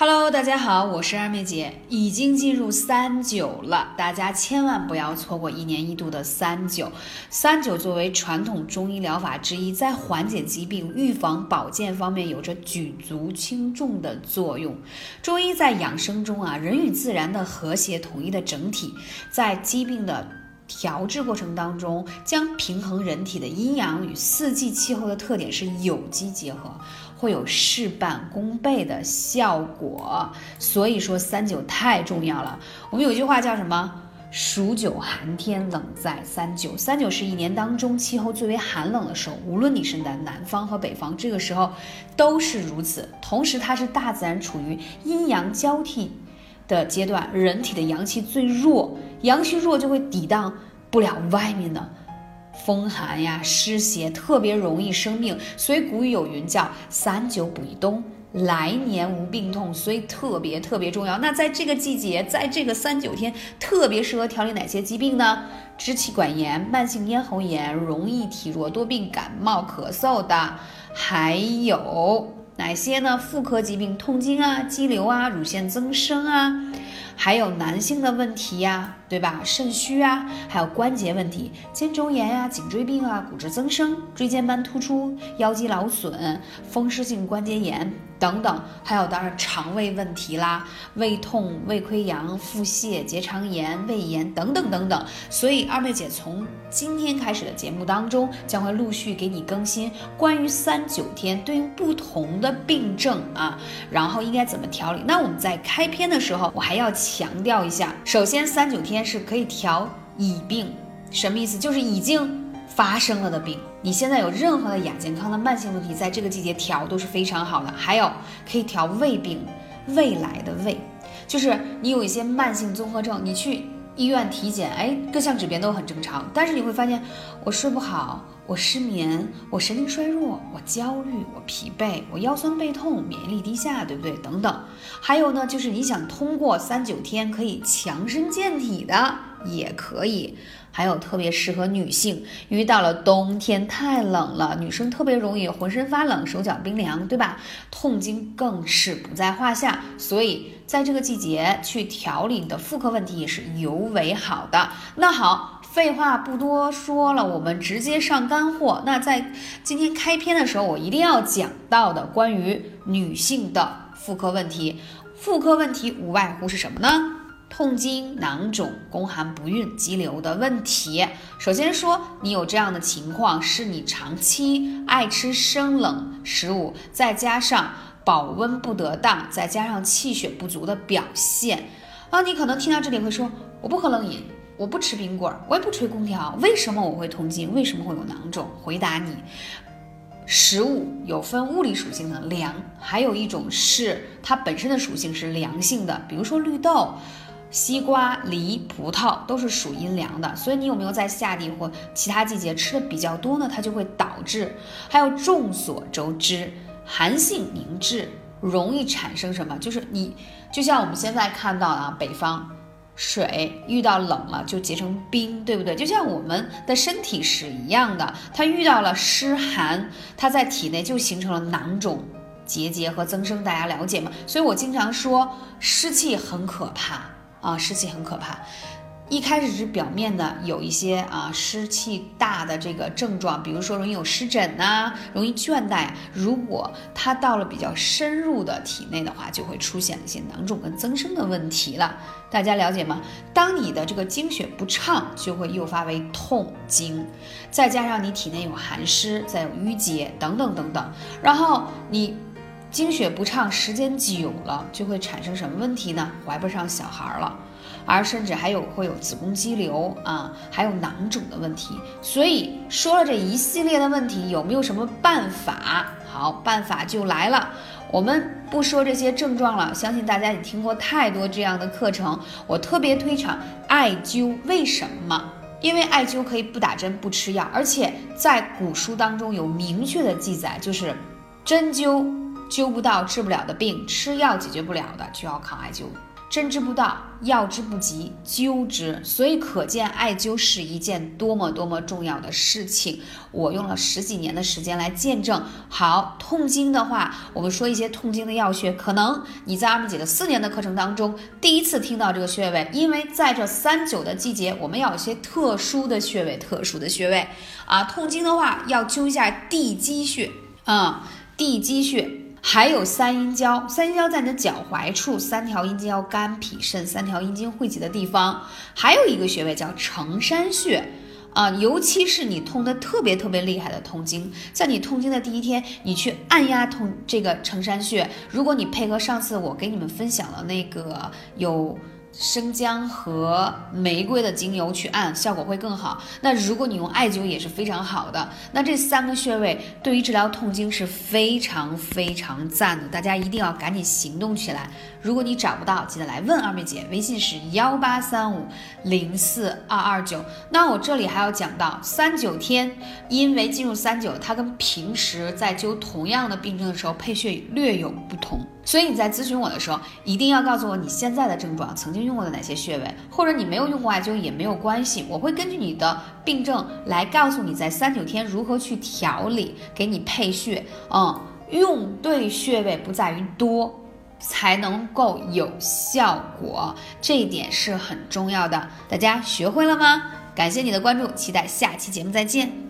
Hello，大家好，我是二妹姐，已经进入三九了，大家千万不要错过一年一度的三九。三九作为传统中医疗法之一，在缓解疾病、预防保健方面有着举足轻重的作用。中医在养生中啊，人与自然的和谐统一的整体，在疾病的调制过程当中，将平衡人体的阴阳与四季气候的特点是有机结合。会有事半功倍的效果，所以说三九太重要了。我们有句话叫什么？数九寒天，冷在三九。三九是一年当中气候最为寒冷的时候，无论你是在南方和北方，这个时候都是如此。同时，它是大自然处于阴阳交替的阶段，人体的阳气最弱，阳虚弱就会抵挡不了外面的。风寒呀，湿邪特别容易生病，所以古语有云叫“三九补一冬，来年无病痛”，所以特别特别重要。那在这个季节，在这个三九天，特别适合调理哪些疾病呢？支气管炎、慢性咽喉炎、容易体弱多病、感冒咳嗽的，还有哪些呢？妇科疾病，痛经啊、肌瘤啊、乳腺增生啊。还有男性的问题呀，对吧？肾虚啊，还有关节问题，肩周炎呀、颈椎病啊、骨质增生、椎间盘突出、腰肌劳损、风湿性关节炎。等等，还有当然肠胃问题啦，胃痛、胃溃疡、腹泻、结肠炎、胃炎等等等等。所以二妹姐从今天开始的节目当中，将会陆续给你更新关于三九天对应不同的病症啊，然后应该怎么调理。那我们在开篇的时候，我还要要强调一下，首先三九天是可以调已病，什么意思？就是已经。发生了的病，你现在有任何的亚健康的慢性问题，在这个季节调都是非常好的。还有可以调胃病，未来的胃，就是你有一些慢性综合症，你去医院体检，哎，各项指标都很正常，但是你会发现我睡不好，我失眠，我神经衰弱，我焦虑，我疲惫，我腰酸背痛，免疫力低下，对不对？等等。还有呢，就是你想通过三九天可以强身健体的，也可以。还有特别适合女性，遇到了冬天太冷了，女生特别容易浑身发冷、手脚冰凉，对吧？痛经更是不在话下，所以在这个季节去调理你的妇科问题也是尤为好的。那好，废话不多说了，我们直接上干货。那在今天开篇的时候，我一定要讲到的关于女性的妇科问题，妇科问题无外乎是什么呢？痛经、囊肿、宫寒不孕、肌瘤的问题。首先说，你有这样的情况，是你长期爱吃生冷食物，再加上保温不得当，再加上气血不足的表现。啊，你可能听到这里会说，我不喝冷饮，我不吃冰棍儿，我也不吹空调，为什么我会痛经？为什么会有囊肿？回答你，食物有分物理属性的凉，还有一种是它本身的属性是凉性的，比如说绿豆。西瓜、梨、葡萄都是属阴凉的，所以你有没有在夏季或其他季节吃的比较多呢？它就会导致。还有众所周知，寒性凝滞容易产生什么？就是你就像我们现在看到啊，北方水遇到冷了就结成冰，对不对？就像我们的身体是一样的，它遇到了湿寒，它在体内就形成了囊肿、结节和增生，大家了解吗？所以我经常说湿气很可怕。啊，湿气很可怕。一开始是表面的有一些啊湿气大的这个症状，比如说容易有湿疹呐，容易倦怠。如果它到了比较深入的体内的话，就会出现一些囊肿跟增生的问题了。大家了解吗？当你的这个经血不畅，就会诱发为痛经，再加上你体内有寒湿，再有淤结等等等等，然后你。经血不畅时间久了，就会产生什么问题呢？怀不上小孩了，而甚至还有会有子宫肌瘤啊，还有囊肿的问题。所以说了这一系列的问题，有没有什么办法？好，办法就来了。我们不说这些症状了，相信大家也听过太多这样的课程。我特别推崇艾灸，为什么？因为艾灸可以不打针、不吃药，而且在古书当中有明确的记载，就是针灸。灸不到治不了的病，吃药解决不了的，就要靠艾灸。针之不到，药之不及，灸之。所以可见艾灸是一件多么多么重要的事情。我用了十几年的时间来见证。好，痛经的话，我们说一些痛经的药穴，可能你在二妹姐的四年的课程当中第一次听到这个穴位，因为在这三九的季节，我们要有些特殊的穴位，特殊的穴位啊。痛经的话，要灸一下地基穴啊，地基穴。还有三阴交，三阴交在你的脚踝处，三条阴经要肝脾肾三条阴经汇集的地方。还有一个穴位叫承山穴，啊，尤其是你痛的特别特别厉害的痛经，在你痛经的第一天，你去按压痛这个承山穴。如果你配合上次我给你们分享了那个有。生姜和玫瑰的精油去按，效果会更好。那如果你用艾灸也是非常好的。那这三个穴位对于治疗痛经是非常非常赞的，大家一定要赶紧行动起来。如果你找不到，记得来问二妹姐，微信是幺八三五零四二二九。那我这里还要讲到三九天，因为进入三九，它跟平时在灸同样的病症的时候配穴略有不同。所以你在咨询我的时候，一定要告诉我你现在的症状，曾经用过的哪些穴位，或者你没有用过艾灸也没有关系，我会根据你的病症来告诉你在三九天如何去调理，给你配穴。嗯，用对穴位不在于多，才能够有效果，这一点是很重要的。大家学会了吗？感谢你的关注，期待下期节目再见。